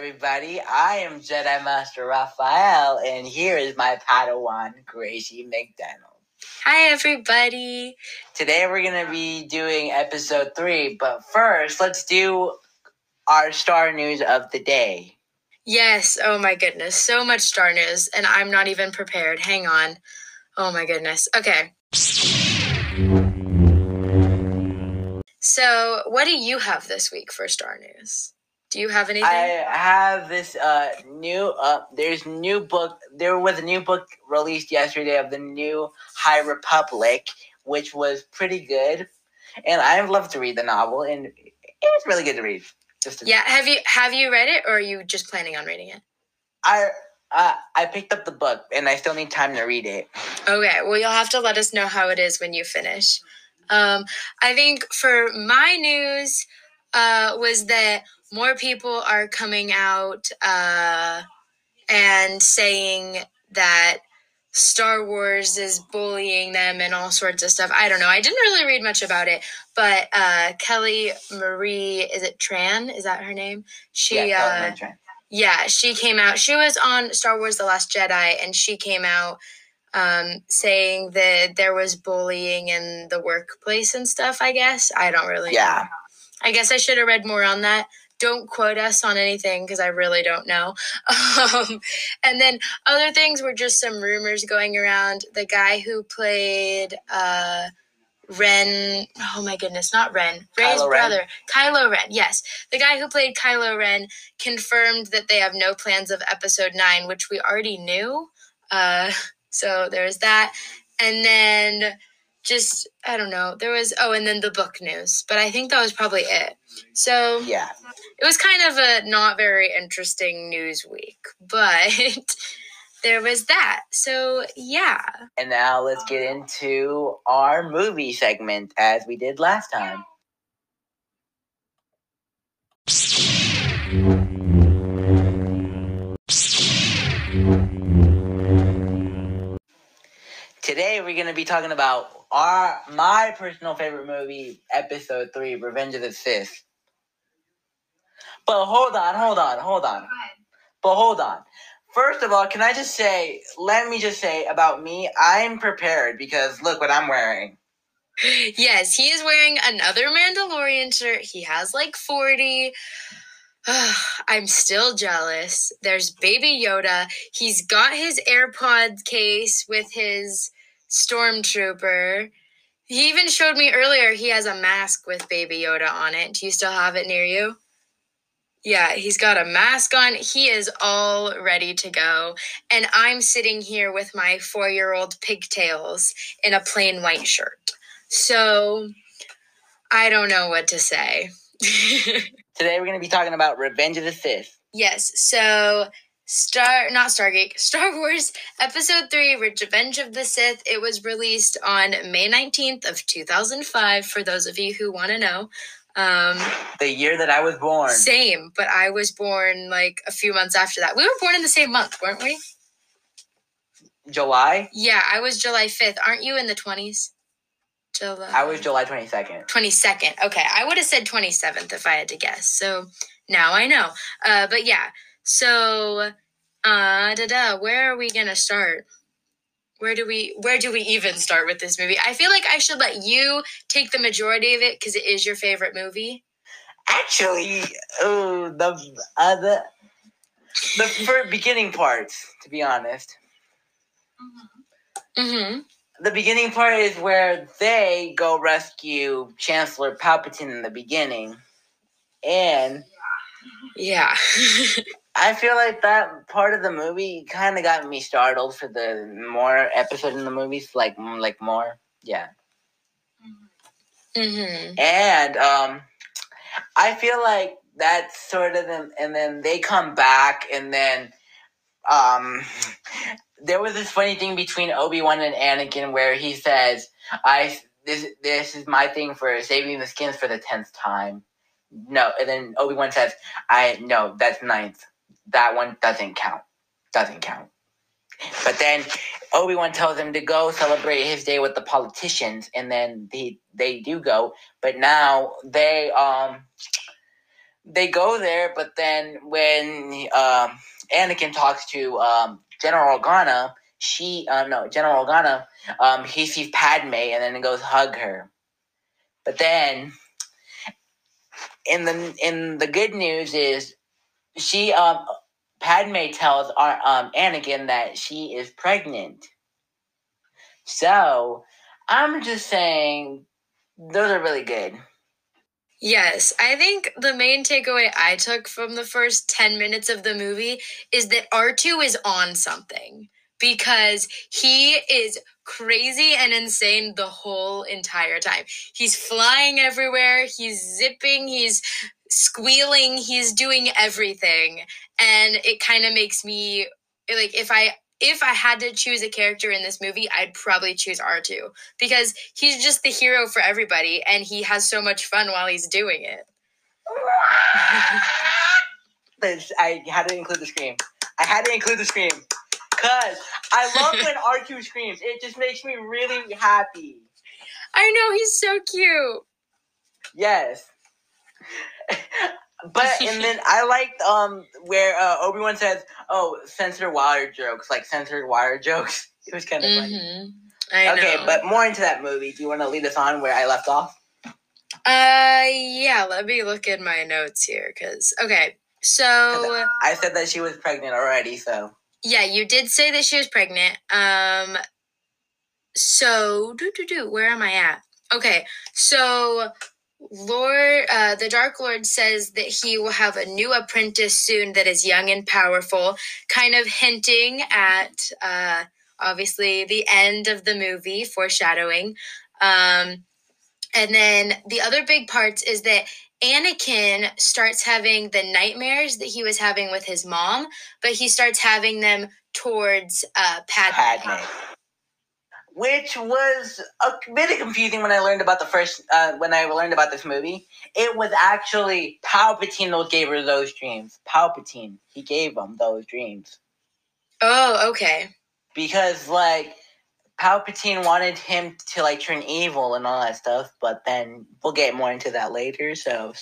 Everybody. I am Jedi Master Raphael, and here is my Padawan, Gracie McDonald. Hi, everybody. Today we're going to be doing episode three, but first, let's do our star news of the day. Yes, oh my goodness. So much star news, and I'm not even prepared. Hang on. Oh my goodness. Okay. So, what do you have this week for star news? Do you have anything? I have this uh new uh there's new book there was a new book released yesterday of the new High Republic, which was pretty good. And I've loved to read the novel and it was really good to read. Just to, yeah, have you have you read it or are you just planning on reading it? I uh, I picked up the book and I still need time to read it. Okay, well you'll have to let us know how it is when you finish. Um, I think for my news uh, was that more people are coming out uh, and saying that Star Wars is bullying them and all sorts of stuff. I don't know. I didn't really read much about it, but uh, Kelly Marie, is it Tran? Is that her name? She, yeah, uh, yeah, she came out. She was on Star Wars: The Last Jedi, and she came out um, saying that there was bullying in the workplace and stuff. I guess I don't really. Yeah. Know. I guess I should have read more on that don't quote us on anything because I really don't know. Um, and then other things were just some rumors going around. The guy who played uh, Ren, oh my goodness, not Ren, Rey's Kylo brother, Ren. Kylo Ren. Yes, the guy who played Kylo Ren confirmed that they have no plans of Episode Nine, which we already knew. Uh, so there's that, and then just I don't know. There was oh, and then the book news, but I think that was probably it. So Yeah. it was kind of a not very interesting news week, but there was that. So yeah. And now let's get into our movie segment as we did last time. Today we're gonna be talking about our my personal favorite movie, episode three, Revenge of the Sith. But hold on, hold on, hold on. But hold on. First of all, can I just say, let me just say about me, I'm prepared because look what I'm wearing. Yes, he is wearing another Mandalorian shirt. He has like 40. I'm still jealous. There's Baby Yoda. He's got his AirPod case with his Stormtrooper. He even showed me earlier he has a mask with Baby Yoda on it. Do you still have it near you? Yeah, he's got a mask on. He is all ready to go. And I'm sitting here with my four year old pigtails in a plain white shirt. So I don't know what to say. Today we're going to be talking about Revenge of the Sith. yes, so Star not Stargate, Star Wars Episode 3 Revenge of the Sith. It was released on May 19th of 2005 for those of you who want to know. Um The year that I was born. Same, but I was born like a few months after that. We were born in the same month, weren't we? July? Yeah, I was July 5th. Aren't you in the 20s? July. I was July 22nd. 22nd. Okay, I would have said 27th if I had to guess. So now I know. Uh, but yeah, so uh, da da. Where are we gonna start? Where do we where do we even start with this movie? I feel like I should let you take the majority of it because it is your favorite movie. Actually, oh, the uh, the the first beginning parts. To be honest, Mm-hmm. the beginning part is where they go rescue Chancellor Palpatine in the beginning, and Yeah. I feel like that part of the movie kind of got me startled for the more episode in the movies, like like more, yeah. mm-hmm. And um, I feel like that's sort of them, and then they come back, and then um, there was this funny thing between Obi Wan and Anakin where he says, "I this this is my thing for saving the skins for the tenth time." No, and then Obi Wan says, "I no, that's ninth. That one doesn't count. Doesn't count." But then Obi Wan tells him to go celebrate his day with the politicians, and then they they do go. But now they um they go there, but then when um, Anakin talks to um, General Organa, she uh, no General Organa, um, he sees Padme and then goes hug her. But then, in the in the good news is, she um Padme tells our, um Anakin that she is pregnant. So I'm just saying, those are really good. Yes, I think the main takeaway I took from the first 10 minutes of the movie is that R2 is on something because he is crazy and insane the whole entire time. He's flying everywhere, he's zipping, he's squealing, he's doing everything. And it kind of makes me like if I if I had to choose a character in this movie, I'd probably choose R2 because he's just the hero for everybody and he has so much fun while he's doing it. I had to include the scream. I had to include the scream. Cause I love when R2 screams. It just makes me really happy. I know he's so cute. Yes. but and then I liked um where uh, Obi Wan says, "Oh, censored wire jokes, like censored wire jokes." It was kind of funny. Mm-hmm. okay, know. but more into that movie. Do you want to lead us on where I left off? Uh, yeah. Let me look in my notes here, because okay, So I said that she was pregnant already, so yeah, you did say that she was pregnant. Um, so do do do. Where am I at? Okay, so Lord, uh, the Dark Lord says that he will have a new apprentice soon that is young and powerful, kind of hinting at uh, obviously the end of the movie, foreshadowing. Um, and then the other big parts is that Anakin starts having the nightmares that he was having with his mom, but he starts having them towards uh, Padme. Padme. Which was a bit confusing when I learned about the first uh, when I learned about this movie. It was actually Palpatine that gave her those dreams. Palpatine, he gave them those dreams Oh, okay. because like Palpatine wanted him to like turn evil and all that stuff, but then we'll get more into that later. So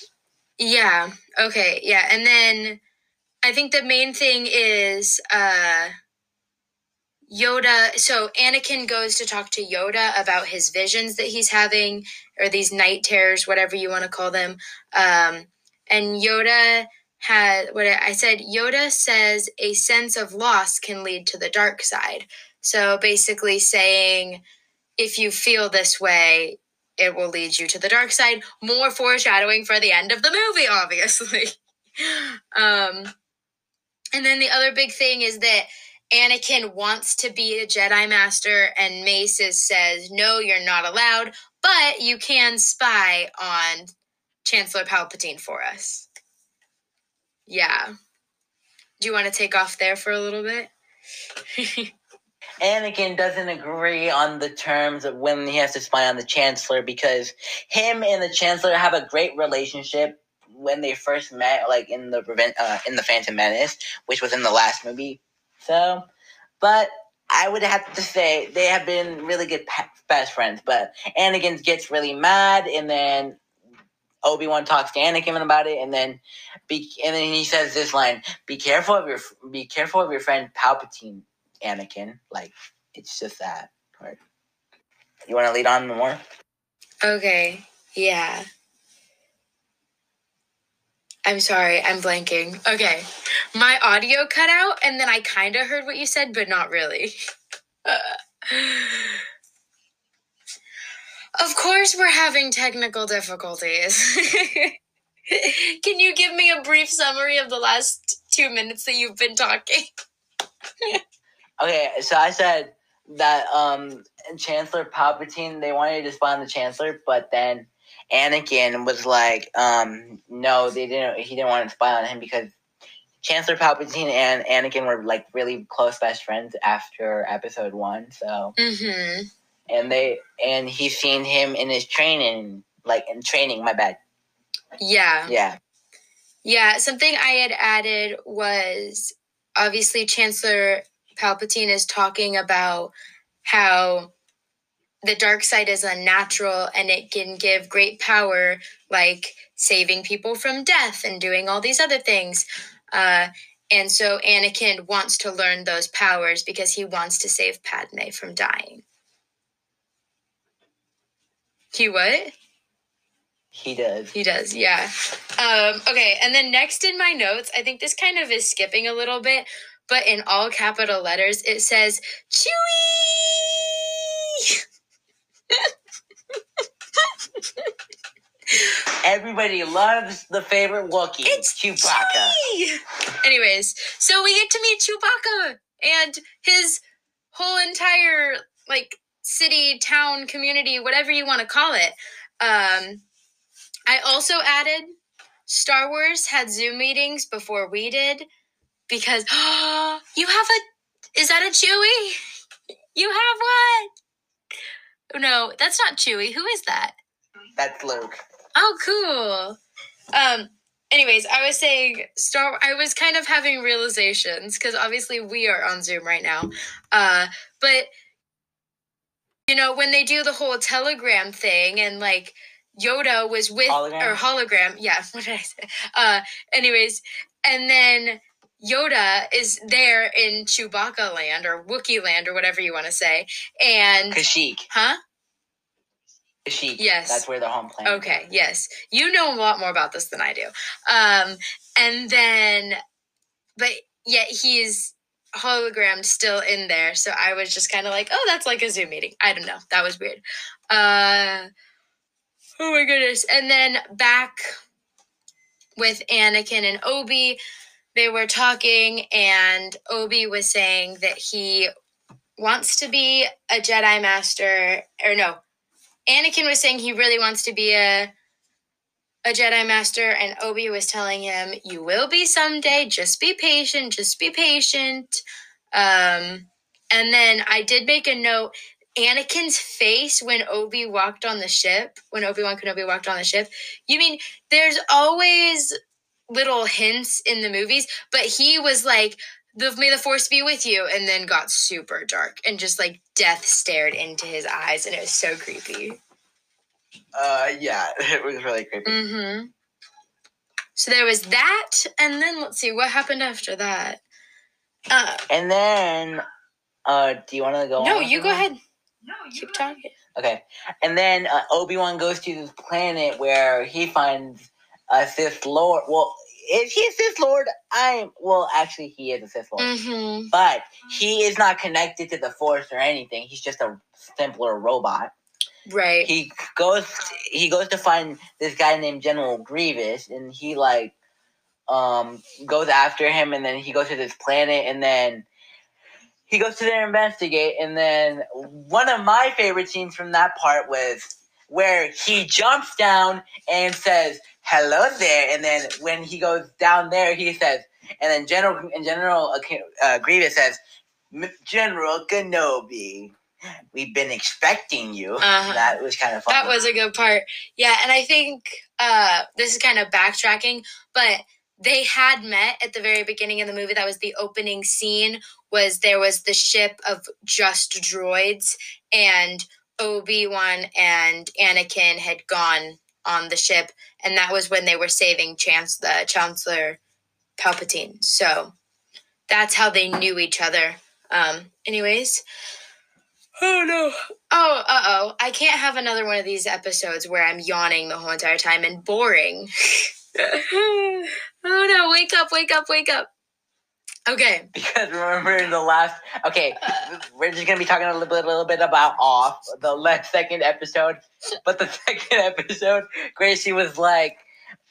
Yeah. Okay. Yeah. And then I think the main thing is uh Yoda. So Anakin goes to talk to Yoda about his visions that he's having, or these night terrors, whatever you want to call them. Um, and Yoda had what I said. Yoda says a sense of loss can lead to the dark side. So basically, saying if you feel this way, it will lead you to the dark side. More foreshadowing for the end of the movie, obviously. um, and then the other big thing is that Anakin wants to be a Jedi Master, and Mace says, No, you're not allowed, but you can spy on Chancellor Palpatine for us. Yeah. Do you want to take off there for a little bit? Anakin doesn't agree on the terms of when he has to spy on the Chancellor because him and the Chancellor have a great relationship when they first met, like in the uh, in the Phantom Menace, which was in the last movie. So, but I would have to say they have been really good best friends. But Anakin gets really mad, and then Obi Wan talks to Anakin about it, and then be, and then he says this line: "Be careful of your be careful of your friend Palpatine." Anakin. Like it's just that part. You want to lead on more? Okay. Yeah. I'm sorry, I'm blanking. Okay. My audio cut out and then I kind of heard what you said, but not really. of course, we're having technical difficulties. Can you give me a brief summary of the last two minutes that you've been talking? Okay, so I said that um Chancellor Palpatine they wanted to spy on the Chancellor, but then Anakin was like, um, no, they didn't. He didn't want to spy on him because Chancellor Palpatine and Anakin were like really close best friends after Episode One. So Mm-hmm. and they and he's seen him in his training, like in training. My bad. Yeah. Yeah. Yeah, something I had added was obviously Chancellor Palpatine is talking about how the dark side is unnatural and it can give great power, like saving people from death and doing all these other things. Uh, and so Anakin wants to learn those powers because he wants to save Padme from dying. He what? He does. He does, yeah. Um, okay, and then next in my notes, I think this kind of is skipping a little bit, but in all capital letters, it says Chewie. Everybody loves the favorite Wookiee, It's Chewbacca. Chewie! Anyways, so we get to meet Chewbacca and his whole entire like city, town, community, whatever you want to call it. Um, I also added Star Wars had Zoom meetings before we did because oh, you have a is that a Chewie? You have one. No, that's not Chewie. Who is that? That's Luke. Oh, cool. Um. Anyways, I was saying Star. I was kind of having realizations because obviously we are on Zoom right now. Uh, but you know when they do the whole Telegram thing and like Yoda was with Hologram? or hologram. Yeah. What did I say? Uh. Anyways, and then Yoda is there in Chewbacca land or Wookiee land or whatever you want to say, and Kashyyyk. huh? Kashyyyk. Yes. That's where the home planet. Okay, yes. You know a lot more about this than I do. Um, and then, but yet he's hologrammed still in there. So I was just kind of like, oh, that's like a Zoom meeting. I don't know. That was weird. Uh, oh my goodness. And then back with Anakin and Obi, they were talking, and Obi was saying that he wants to be a Jedi Master, or no, Anakin was saying he really wants to be a a Jedi Master, and Obi was telling him, "You will be someday. Just be patient. Just be patient." Um, and then I did make a note. Anakin's face when Obi walked on the ship, when Obi Wan Kenobi walked on the ship. You mean there's always little hints in the movies, but he was like, the, "May the Force be with you," and then got super dark and just like death stared into his eyes, and it was so creepy. Uh, yeah, it was really creepy. Mm-hmm. So there was that, and then let's see what happened after that. Uh, And then, uh, do you want to go? no, on with you it go ahead. No, you Keep go ahead. talking. Okay, and then uh, Obi Wan goes to this planet where he finds a Sith Lord. Well, is he a Sith Lord? I'm. Well, actually, he is a Sith Lord, Mm-hmm. but he is not connected to the Force or anything. He's just a simpler robot. Right. He goes. He goes to find this guy named General Grievous, and he like um goes after him, and then he goes to this planet, and then he goes to there investigate, and then one of my favorite scenes from that part was where he jumps down and says hello there, and then when he goes down there, he says, and then General and General uh, Grievous says, "M- General Kenobi, we've been expecting you. Uh-huh. That was kind of fun. That was a good part. Yeah, and I think uh, this is kind of backtracking, but they had met at the very beginning of the movie. That was the opening scene. Was there was the ship of just droids, and Obi Wan and Anakin had gone on the ship, and that was when they were saving Chance the Chancellor Palpatine. So that's how they knew each other. Um, anyways. Oh no. Oh, uh oh. I can't have another one of these episodes where I'm yawning the whole entire time and boring. oh no, wake up, wake up, wake up. Okay. because remember in the last okay we're just gonna be talking a little bit, a little bit about off the last second episode but the second episode gracie was like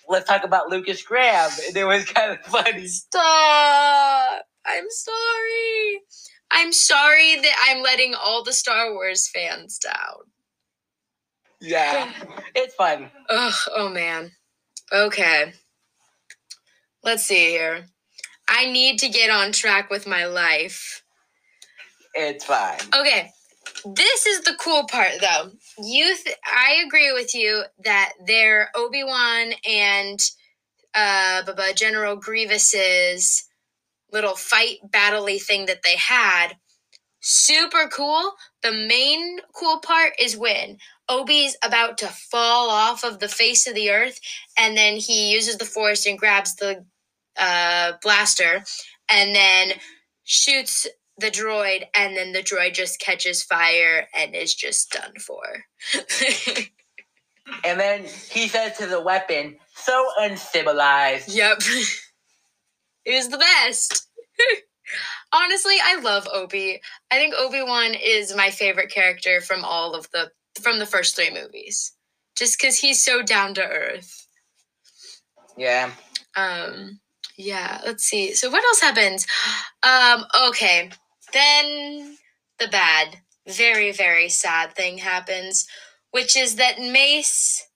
let's talk about Lukas Graham and it was kind of funny Stop. I'm sorry. I'm sorry that I'm letting all the Star Wars fans down. yeah it's fun Ugh, oh man. Okay. Let's see here. I need to get on track with my life. it's fine Okay. This is the cool part though. You th- I agree with you that their Obi-Wan and uh Baba General Grievous's little fight battley thing that they had super cool, the main cool part is when Obi's about to fall off of the face of the earth, and then he uses the force and grabs the uh, blaster, and then shoots the droid, and then the droid just catches fire and is just done for. And then he says to the weapon, so uncivilized. yep. it was the best. Honestly, I love Obi. I think Obi-Wan is my favorite character from all of the from the first three movies. Just cuz he's so down to earth. Yeah. Um yeah, let's see. So what else happens? Um okay. Then the bad, very very sad thing happens, which is that Mace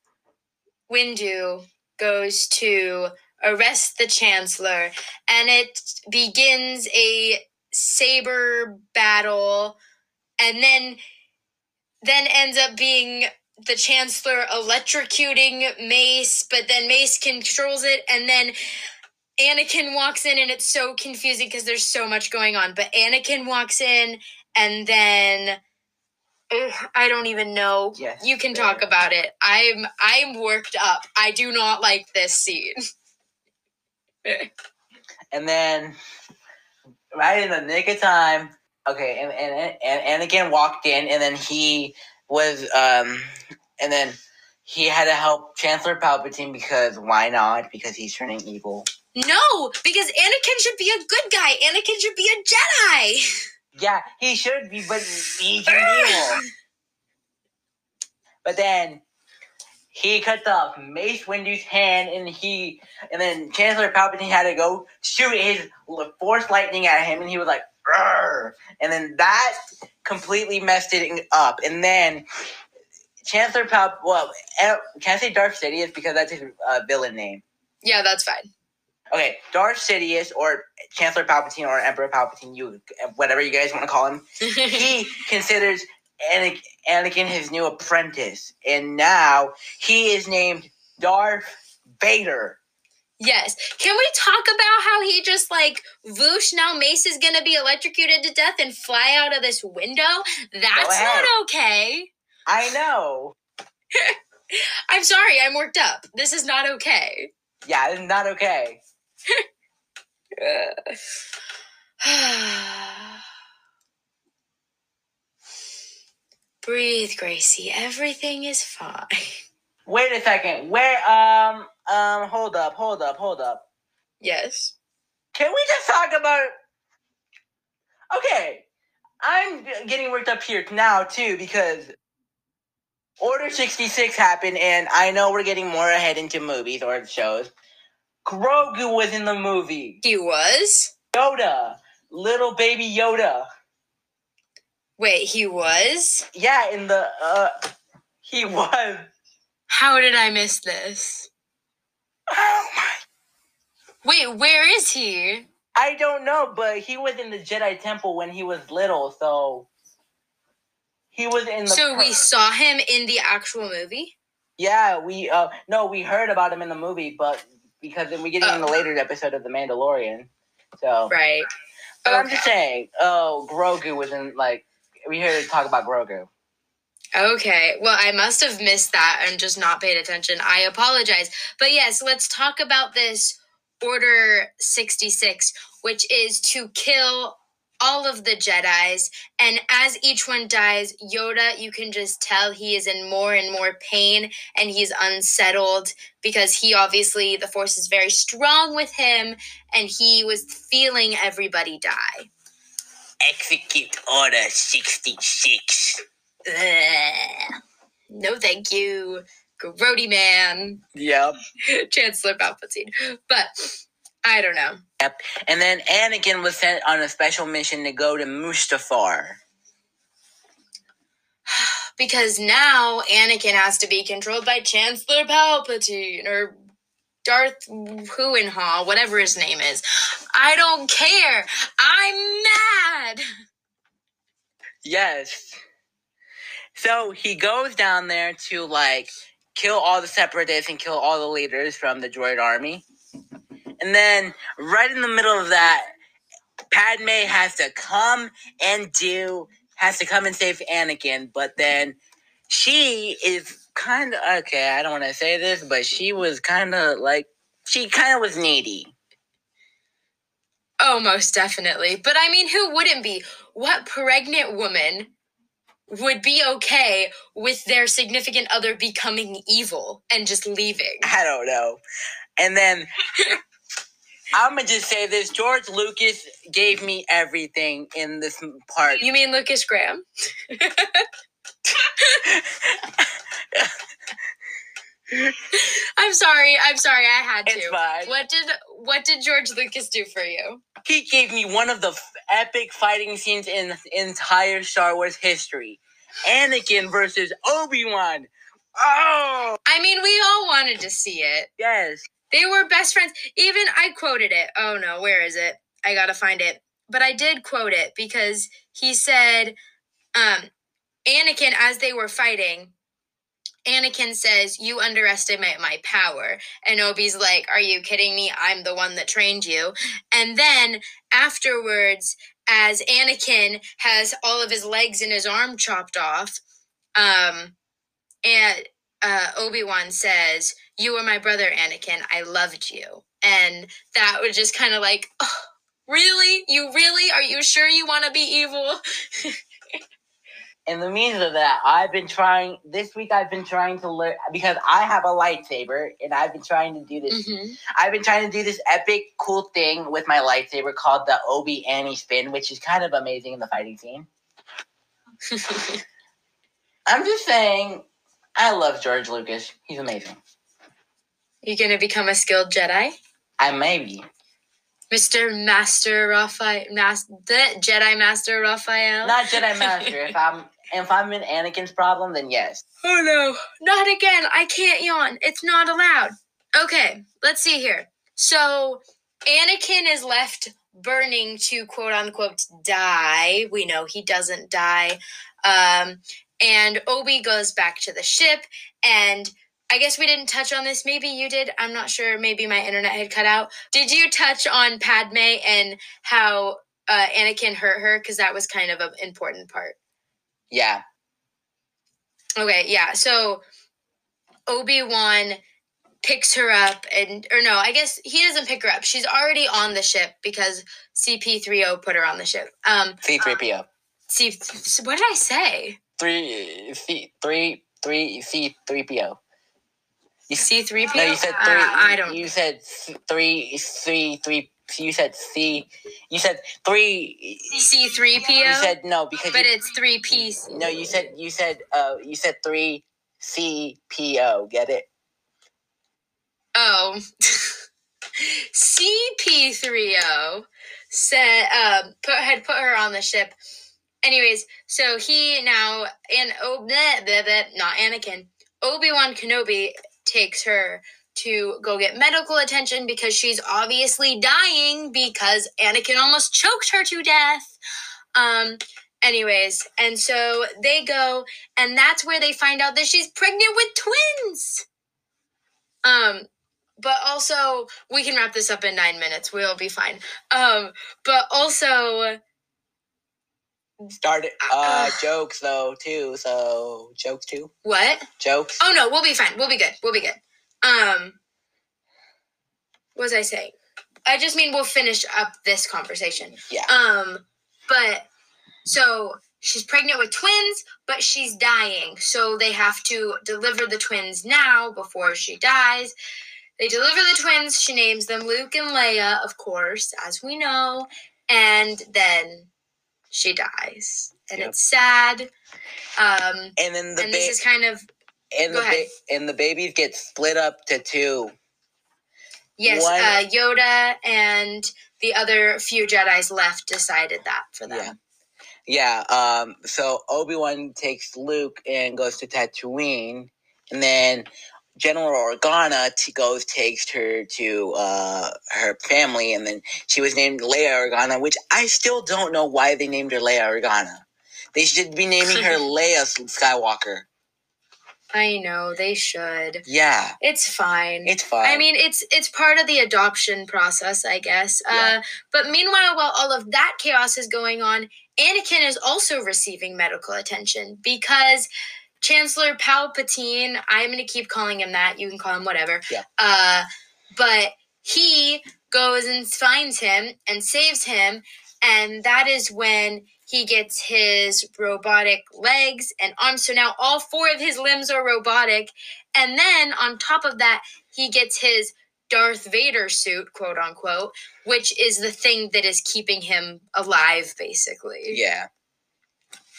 Windu goes to arrest the chancellor and it begins a saber battle and then then ends up being the chancellor electrocuting Mace, but then Mace controls it, and then Anakin walks in, and it's so confusing because there's so much going on. But Anakin walks in, and then ugh, I don't even know. Yes. You can talk about it. I'm I'm worked up. I do not like this scene. And then, right in the nick of time, okay, and, and, and Anakin walked in, and then he was, um, and then he had to help Chancellor Palpatine because why not? Because he's turning evil. No, because Anakin should be a good guy. Anakin should be a Jedi. Yeah, he should be, but he turned evil. But then he cuts off Mace Windu's hand, and he and then Chancellor Palpatine had to go shoot his force lightning at him, and he was like, "Rrr." and then that completely messed it up. And then Chancellor Palp, well, eh, can I say Darth Sidious because that's his uh, villain name? yeah, that's fine. Okay, Darth Sidious or Chancellor Palpatine or Emperor Palpatine, you whatever you guys want to call him he considers Anakin, Anakin his new apprentice, and now he is named Darth Vader. yes. Can we talk about how he just like whoosh? Now Mace is gonna be electrocuted to death and fly out of this window. That's not okay. I know. I'm sorry. I'm worked up. This is not okay. Yeah, it's not okay. Breathe, Gracie. Everything is fine. Wait a second. Where? Um. Um. Hold up. Hold up. Hold up. Yes. Can we just talk about? Okay, I'm getting worked up here now too because Order sixty six happened, and I know we're getting more ahead into movies or shows. Grogu was in the movie. He was? Yoda, little baby Yoda. Wait, he was? Yeah, in the uh, he was. How did I miss this? Oh my! Wait, where is he? I don't know, but he was in the Jedi Temple when he was little, so he was in the. So we saw him in the actual movie? Yeah, we uh no, we heard about him in the movie, but because then we get it in uh. the Oh. later episode of The Mandalorian. So, Right. but I'm just saying, oh, Grogu was in like we heard talk about Grogu. Okay. Well, I must have missed that and just not paid attention. I apologize. But yes, let's talk about this Order 66, which is to kill all of the Jedi's. And as each one dies, Yoda, you can just tell he is in more and more pain and he's unsettled because he obviously, the Force is very strong with him and he was feeling everybody die. Execute Order 66. Ugh. No, thank you. Grody man. Yep. Chancellor Palpatine. But I don't know. Yep. And then Anakin was sent on a special mission to go to Mustafar. Because now Anakin has to be controlled by Chancellor Palpatine or Darth Huenha, whatever his name is. I don't care. I'm mad. Yes. So he goes down there to like kill all the separatists and kill all the leaders from the droid army. And then right in the middle of that, Padme has to come and do has to come and save Anakin, but then she is kind of okay. I don't want to say this, but she was kind of like she kind of was needy. Oh, most definitely. But I mean, who wouldn't be? What pregnant woman would be okay with their significant other becoming evil and just leaving? I don't know. And then I'm gonna just say this: George Lucas gave me everything in this part. You mean Lukas Graham? I'm sorry. I'm sorry. I had to. It's fine. What did What did George Lucas do for you? He gave me one of the f- epic fighting scenes in entire Star Wars history: Anakin versus Obi Wan. Oh I mean, we all wanted to see it. yes, They were best friends. Even I quoted it. Oh no, where is it? I gotta find it. But I did quote it because he said, um, Anakin, as they were fighting, Anakin says, You underestimate my power. And Obi's like, Are you kidding me? I'm the one that trained you. And then afterwards, as Anakin has all of his legs and his arm chopped off, um, and uh, Obi Wan says, "You were my brother, Anakin. I loved you," and that was just kind of like, oh, really? You really? Are you sure you want to be evil? in the means of that, I've been trying this week. I've been trying to learn because I have a lightsaber, and I've been trying to do this. Mhm. I've been trying to do this epic, cool thing with my lightsaber called the Obi Annie spin, which is kind of amazing in the fighting scene. I'm just saying, I love George Lucas. He's amazing. You gonna become a skilled Jedi, I maybe. Mister Master Raphael, Mas- the Jedi Master Raphael? Not Jedi Master. if I'm if I'm in Anakin's problem, then yes. Oh no, not again. I can't yawn. It's not allowed. Okay, let's see here. So, Anakin is left burning to quote unquote die. We know he doesn't die. Um, and Obi goes back to the ship. And I guess we didn't touch on this. Maybe you did. I'm not sure. Maybe my internet had cut out. Did you touch on Padme and how uh, Anakin hurt her? Because that was kind of an important part. Yeah. Okay, yeah. So Obi Wan picks her up, and or no, I guess he doesn't pick her up. She's already on the ship because CP30 put her on the ship. Um, C3PO. C. What did I say? Three C three three C three PO. C3PO. No, you said Uh, three. I don't. You said s- three C three. You said C. You said three. C3PO. You said no because but you, it's three piece. no. You said you said uh you said three C P O. Get it? Oh. CP30 said um put had put her on the ship. Anyways, so he now and oh bleh, bleh, bleh, not Anakin. Obi-Wan Kenobi takes her to go get medical attention because she's obviously dying because Anakin almost choked her to death. Um anyways, and so they go and that's where they find out that she's pregnant with twins. Um but also we can wrap this up in nine minutes we'll be fine um but also Started uh jokes though too. So jokes too. what? Jokes. oh no we'll be fine. We'll be good. We'll be good. Um what was i saying? I just mean we'll finish up this conversation. Yeah. um but so she's pregnant with twins but she's dying. So they have to deliver the twins now before she dies. They deliver the twins. She names them luke and leia of course as we know. And then she dies and Yep. it's sad um And then the and ba- this is kind of and go the ahead. ba- and the babies get split up to two. yes One- uh yoda and the other few jedis left decided that for them Yeah. Yeah. Um. So Obi Wan takes Luke and goes to Tatooine, and then General Organa t- goes takes her to uh her family, and then she was named Leia Organa, which I still don't know why they named her Leia Organa. They should be naming her Leia Skywalker. I know they should. Yeah, It's fine. it's fine. I mean, it's it's part of the adoption process, I guess. Yeah. Uh, but meanwhile, while all of that chaos is going on, Anakin is also receiving medical attention because Chancellor Palpatine. I'm going to keep calling him that. You can call him whatever. Yeah. Uh, but he goes and finds him and saves him, and that is when he gets his robotic legs and arms. So now all four of his limbs are robotic. And then on top of that, he gets his Darth Vader suit, quote unquote, which is the thing that is keeping him alive, basically. yeah,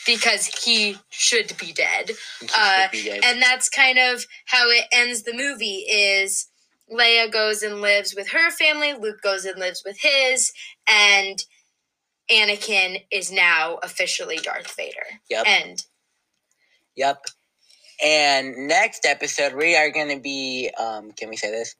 Because he should be dead. Uh, should be dead. And that's kind of how it ends the movie is Leia goes and lives with her family, Luke goes and lives with his, and Anakin is now officially Darth Vader. Yep. And Yep. And next episode, we are going to be. Um, can we say this?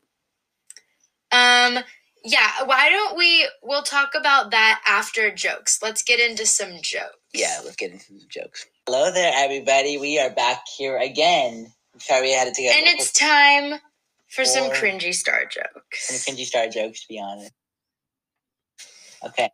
um yeah, why don't we we'll talk about that after jokes. Let's get into some jokes. Yeah, let's get into the jokes. Hello there, everybody. We are back here again. Sorry, we had to take a And it's time for some cringy star jokes. some cringy star jokes, to be honest. Okay.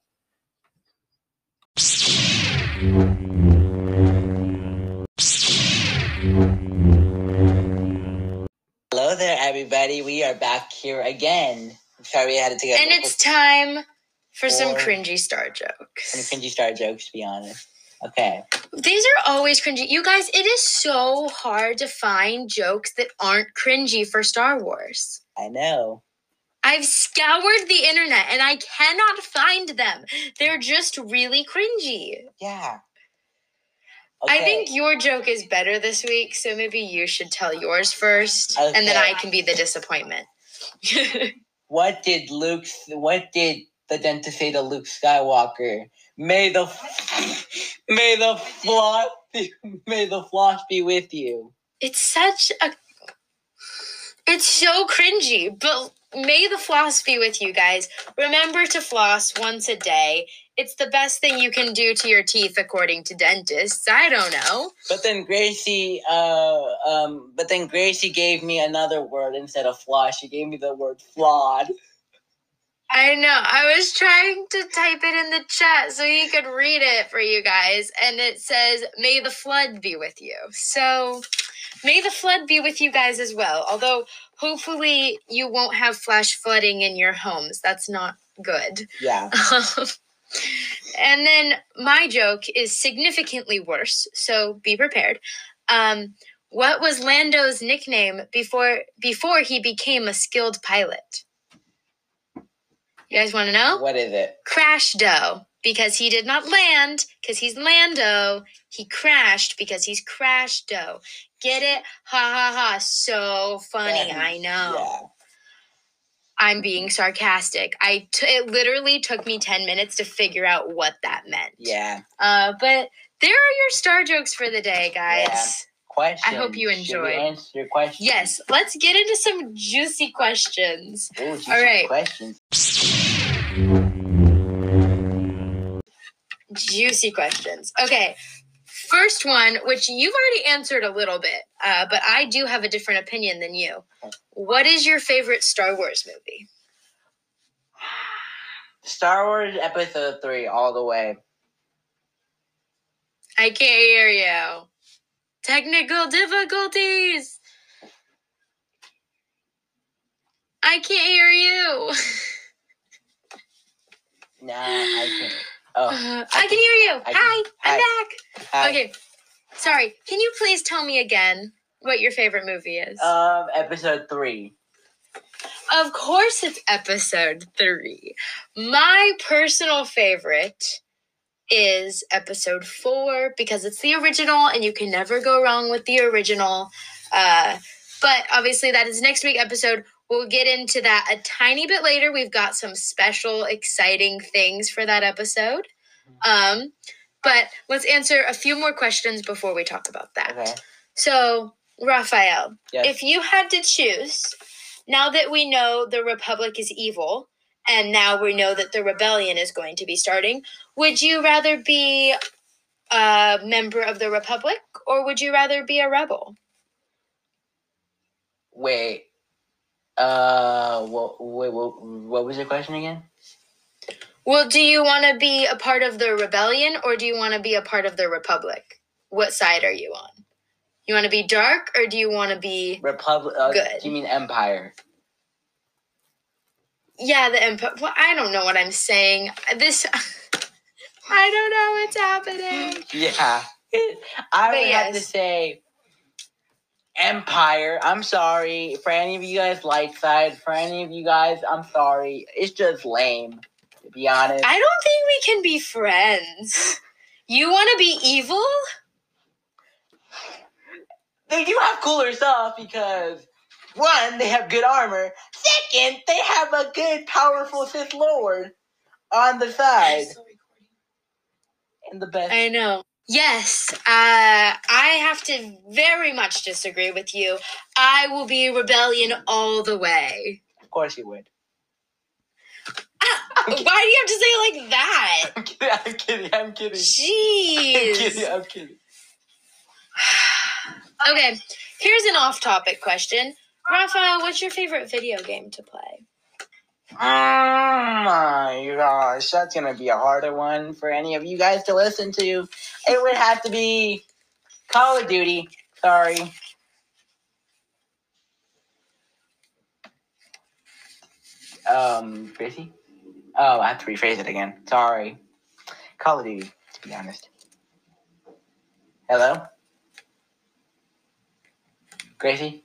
Hello there, everybody. We are back here again. Sorry, we had to take a And it's time for some cringy star some jokes. cringy star jokes, to be honest. Okay. These are always cringy. You guys, it is so hard to find jokes that aren't cringy for Star Wars. I know. I've scoured the internet and I cannot find them. They're just really cringy. Yeah. I think your joke is better this week, so maybe you should tell yours first, and then I can be the disappointment. What did Luke? What did the dentist say to Luke Skywalker? May the may the floss be, may the floss be with you. it's such a. It's so cringy, but may the floss be with you guys. Remember to floss once a day. It's the best thing you can do to your teeth, according to dentists. I don't know. But then Gracie, uh, um, but then Gracie gave me another word instead of floss. She gave me the word flawed. I know. I was trying to type it in the chat so he could read it for you guys, and it says, May the flood be with you. So, may the flood be with you guys as well. Although, hopefully, you won't have flash flooding in your homes. That's not good. Yeah. and then my joke is significantly worse, so be prepared. Um, what was Lando's nickname before before he became a skilled pilot? You guys want to know? What is it? Crash Dough because he did not land because he's Lando. He crashed because he's Crash Dough. Get it? Ha ha ha! So funny. Yeah. I know. Yeah. I'm being sarcastic. I t- it literally took me 10 minutes to figure out what that meant. Yeah. Uh, but there are your star jokes for the day, guys. Question. I hope you enjoyed. answer your question. Yes, let's get into some juicy questions. Ooh, juicy All right. Questions. Juicy questions. Okay. First one, which you've already answered a little bit, uh, but I do have a different opinion than you. What is your favorite Star Wars movie? Star Wars Episode Three, all the way. I can't hear you. Technical difficulties. I can't hear you. Nah, I can't. Oh, Uh, I can hear you. Can- Hi, I'm hi. back. hi. Okay. Sorry. Can you please tell me again what your favorite movie is? Um, Episode Three. of course, it's episode three. My personal favorite is episode four because it's the original and you can never go wrong with the original. Uh, but obviously, that is next week episode. We'll get into that a tiny bit later. We've got some special, exciting things for that episode. Um, but let's answer a few more questions before we talk about that. Okay. So, Raphael, Yes. if you had to choose, now that we know the Republic is evil, and now we know that the rebellion is going to be starting, would you rather be a member of the Republic or would you rather be a rebel? Wait. Uh, what, wait, what, what was your question again? Well, do you want to be a part of the rebellion or do you want to be a part of the republic? What side are you on? You want to be dark or do you want to be Republic. Uh, Good. Do you mean Empire? Yeah, the empire. Well, I don't know what I'm saying. This I don't know what's happening. Yeah. I But would have to say Empire. I'm sorry. For any of you guys light side, for any of you guys, I'm sorry. It's just lame, to be honest. I don't think we can be friends. You want to be evil? they do have cooler stuff because one, they have good armor. Second, they have a good, powerful Sith Lord on the side. And the best. I know. Yes, uh, I have to very much disagree with you. I will be rebellion all the way. Of course you would. Ah, why do you have to say it like that? I'm kidding. I'm kidding. I'm kidding. I'm kidding. I'm kidding. Okay, here's an off-topic question. Raphael, what's your favorite video game to play? Oh my gosh, that's gonna be a harder one for any of you guys to listen to. It would have to be Call of Duty. Sorry. Um, Gracie? Oh, I have to rephrase it again. Sorry. Call of Duty, to be honest. Hello? Gracie?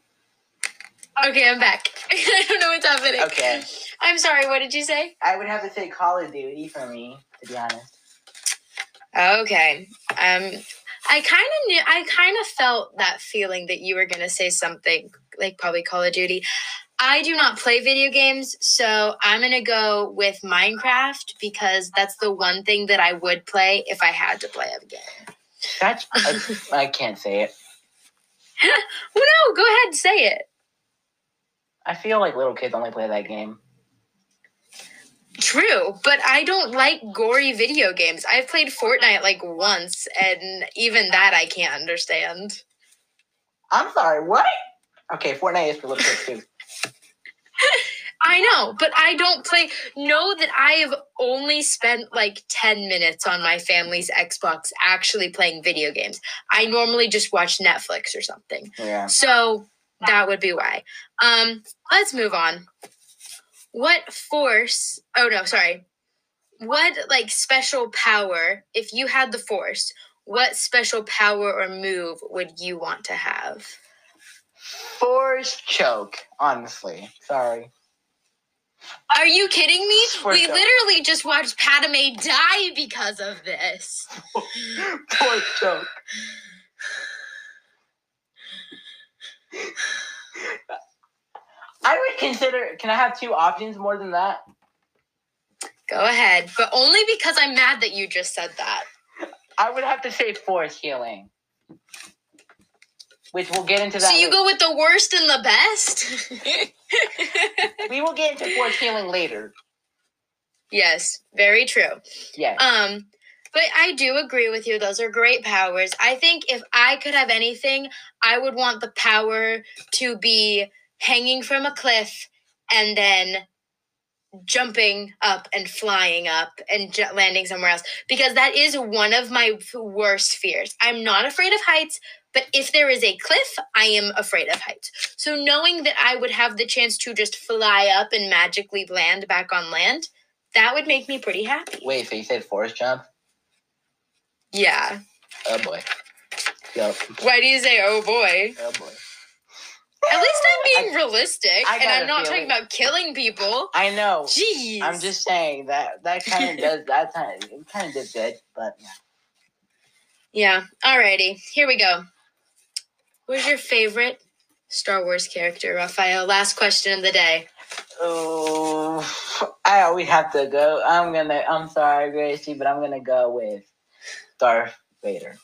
Okay, I'm back. I don't know what's happening. Okay. I'm sorry, what did you say? I would have to say Call of Duty for me, to be honest. Okay. Um I kind of knew I kind of felt that feeling that you were going to say something like probably Call of Duty. I do not play video games, so I'm going to go with Minecraft because that's the one thing that I would play if I had to play a game. That's, I, I can't say it. Well, no, go ahead, and say it. I feel like little kids only play that game. True, but I don't like gory video games. I've played Fortnite like once, and even that I can't understand. I'm sorry, what? Okay, Fortnite is for little kids too. I know, but I don't play. Know that I have only spent like 10 minutes on my family's Xbox actually playing video games. I normally just watch Netflix or something. Yeah. So that would be why. Um, let's move on. What force? Oh no, sorry. What like special power, if you had the force, what special power or move would you want to have? Force choke, honestly. Sorry. Are you kidding me? Force we choke. literally just watched Padme die because of this. Force choke. I would consider. Can I have two options more than that? Go ahead, but only because I'm mad that you just said that. I would have to say force healing, which we'll get into that. So you la- go with the worst and the best? we will get into force healing later. yes, very true. Yes. Um, but I do agree with you. Those are great powers. I think if I could have anything, I would want the power to be hanging from a cliff and then jumping up and flying up and ju- landing somewhere else because that is one of my worst fears. I'm not afraid of heights, but if there is a cliff, I am afraid of heights. So knowing that I would have the chance to just fly up and magically land back on land, that would make me pretty happy. Wait, so you said force jump? Yeah. Oh boy. Yup. Why do you say, oh boy? Oh boy. At least I'm being realistic I and I'm not talking about killing people. I know. Jeez. I'm just saying that that kind of does that kind of kind of did good, but yeah. Yeah. Alrighty. Here we go. Who's your favorite Star Wars character, Raphael? Last question of the day. Oh, I always have to go. I'm gonna. I'm sorry, Gracie, but I'm gonna go with Darth Vader.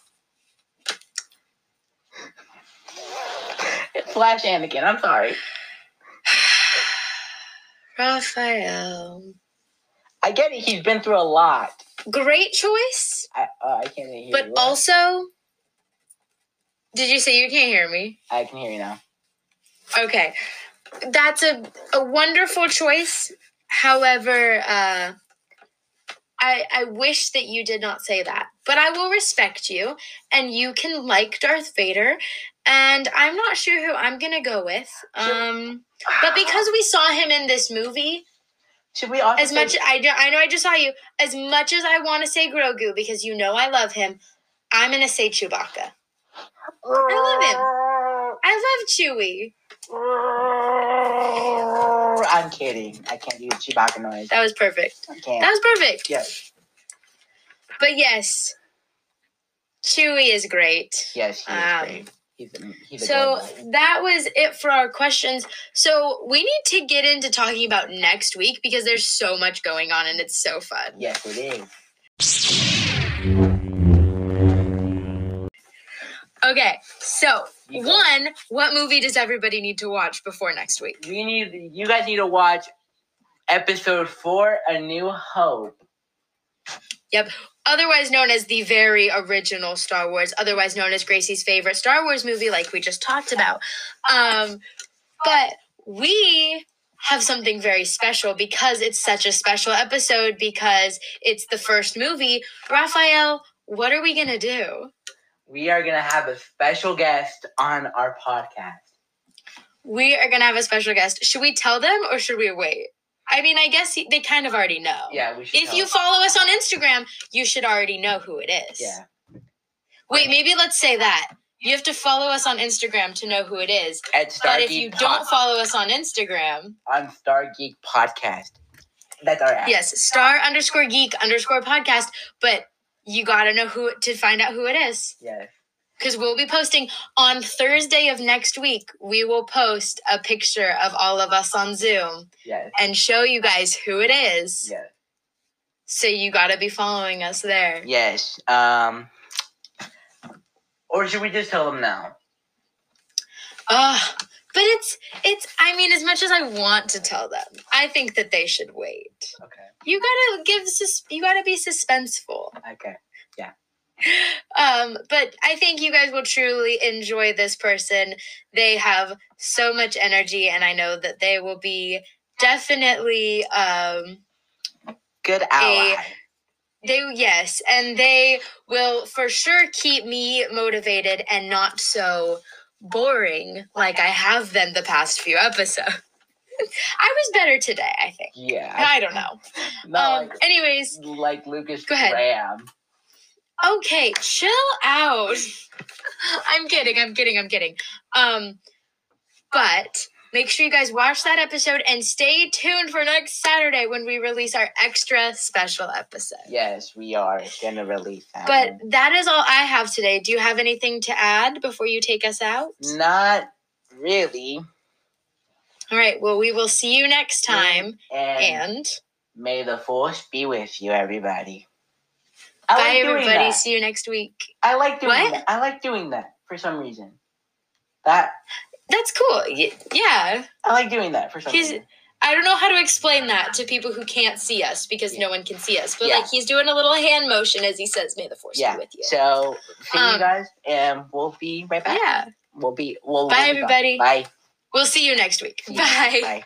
Flash Anakin. I'm sorry. Raphael. I get it. He's been through a lot. Great choice, I uh, I can't hear but you. also. Did you say you can't hear me? I can hear you now. Okay. That's a, a wonderful choice. However, uh, I, I wish that you did not say that, but I will respect you and you can like Darth Vader. And I'm not sure who I'm going to go with. Um, but because we saw him in this movie, Should we as much I, do- I know I just saw you, as much as I want to say Grogu because you know I love him, I'm going to say Chewbacca. I love him. I love Chewie. I'm kidding. I can't do Chewbacca noise. That was perfect. I can't. That was perfect. yes. But yes, Chewie is great. Yes, he is Um, great. He's a, he's a So that was it for our questions. So we need to get into talking about next week because there's so much going on and it's so fun. Yes, it is. Okay, so one, what movie does everybody need to watch before next week? We need you guys need to watch episode four, A New Hope. Otherwise known as the very original Star Wars, otherwise known as Gracie's favorite Star Wars movie, like we just talked about. Um, but we have something very special because it's such a special episode because it's the first movie. Raphael, what are we gonna do? We are gonna have a special guest on our podcast. We are gonna have a special guest. Should we tell them or should we wait? I mean, I guess they kind of already know. Yeah, we should. If you follow us on Instagram, you should already know who it is. yeah, Wait, maybe let's say that. You have to follow us on Instagram to know who it is. at Star But if you Pod- don't follow us on Instagram, on Star Geek Podcast, that's our app. yes, star underscore geek underscore podcast, but you gotta know who to find out who it is. Yes. Because we'll be posting on Thursday of next week. We will post a picture of all of us on Zoom Yes. and show you guys who it is. Yes. So you gotta be following us there. Yes. Um. Or should we just tell them now? Ugh. But it's it's I mean, as much as I want to tell them, I think that they should wait. Okay. You gotta give sus- you gotta be suspenseful. Okay. Um, but I think you guys will truly enjoy this person. They have so much energy, and I know that they will be definitely um Good ally. they yes, and they will for sure keep me motivated and not so boring like I have been the past few episodes. I was better today, I think. yeah. I don't know. Um, anyways, like, Lukas go ahead. Graham. Okay, chill out. I'm kidding. I'm kidding. I'm kidding. Um, but make sure you guys watch that episode and stay tuned for next Saturday when we release our extra special episode. Yes, we are gonna release that. But one. that is all I have today. Do you have anything to add before you take us out? not really. All right. Well, we will see you next time. And, And may the force be with you, everybody. I bye, like everybody. that. See you next week. I like doing What? that. I like doing that for some reason. That That's cool. Yeah. I like doing that for some He's- reason. I don't know how to explain that to people who can't see us because no one can see us. But Yeah. like he's doing a little hand motion as he says, "May the force Yeah. be with you." So see you Um, guys, and we'll be right back. yeah. We'll be. We'll, Bye, we'll be back. everybody. Bye. We'll see you next week. You. Bye. Bye.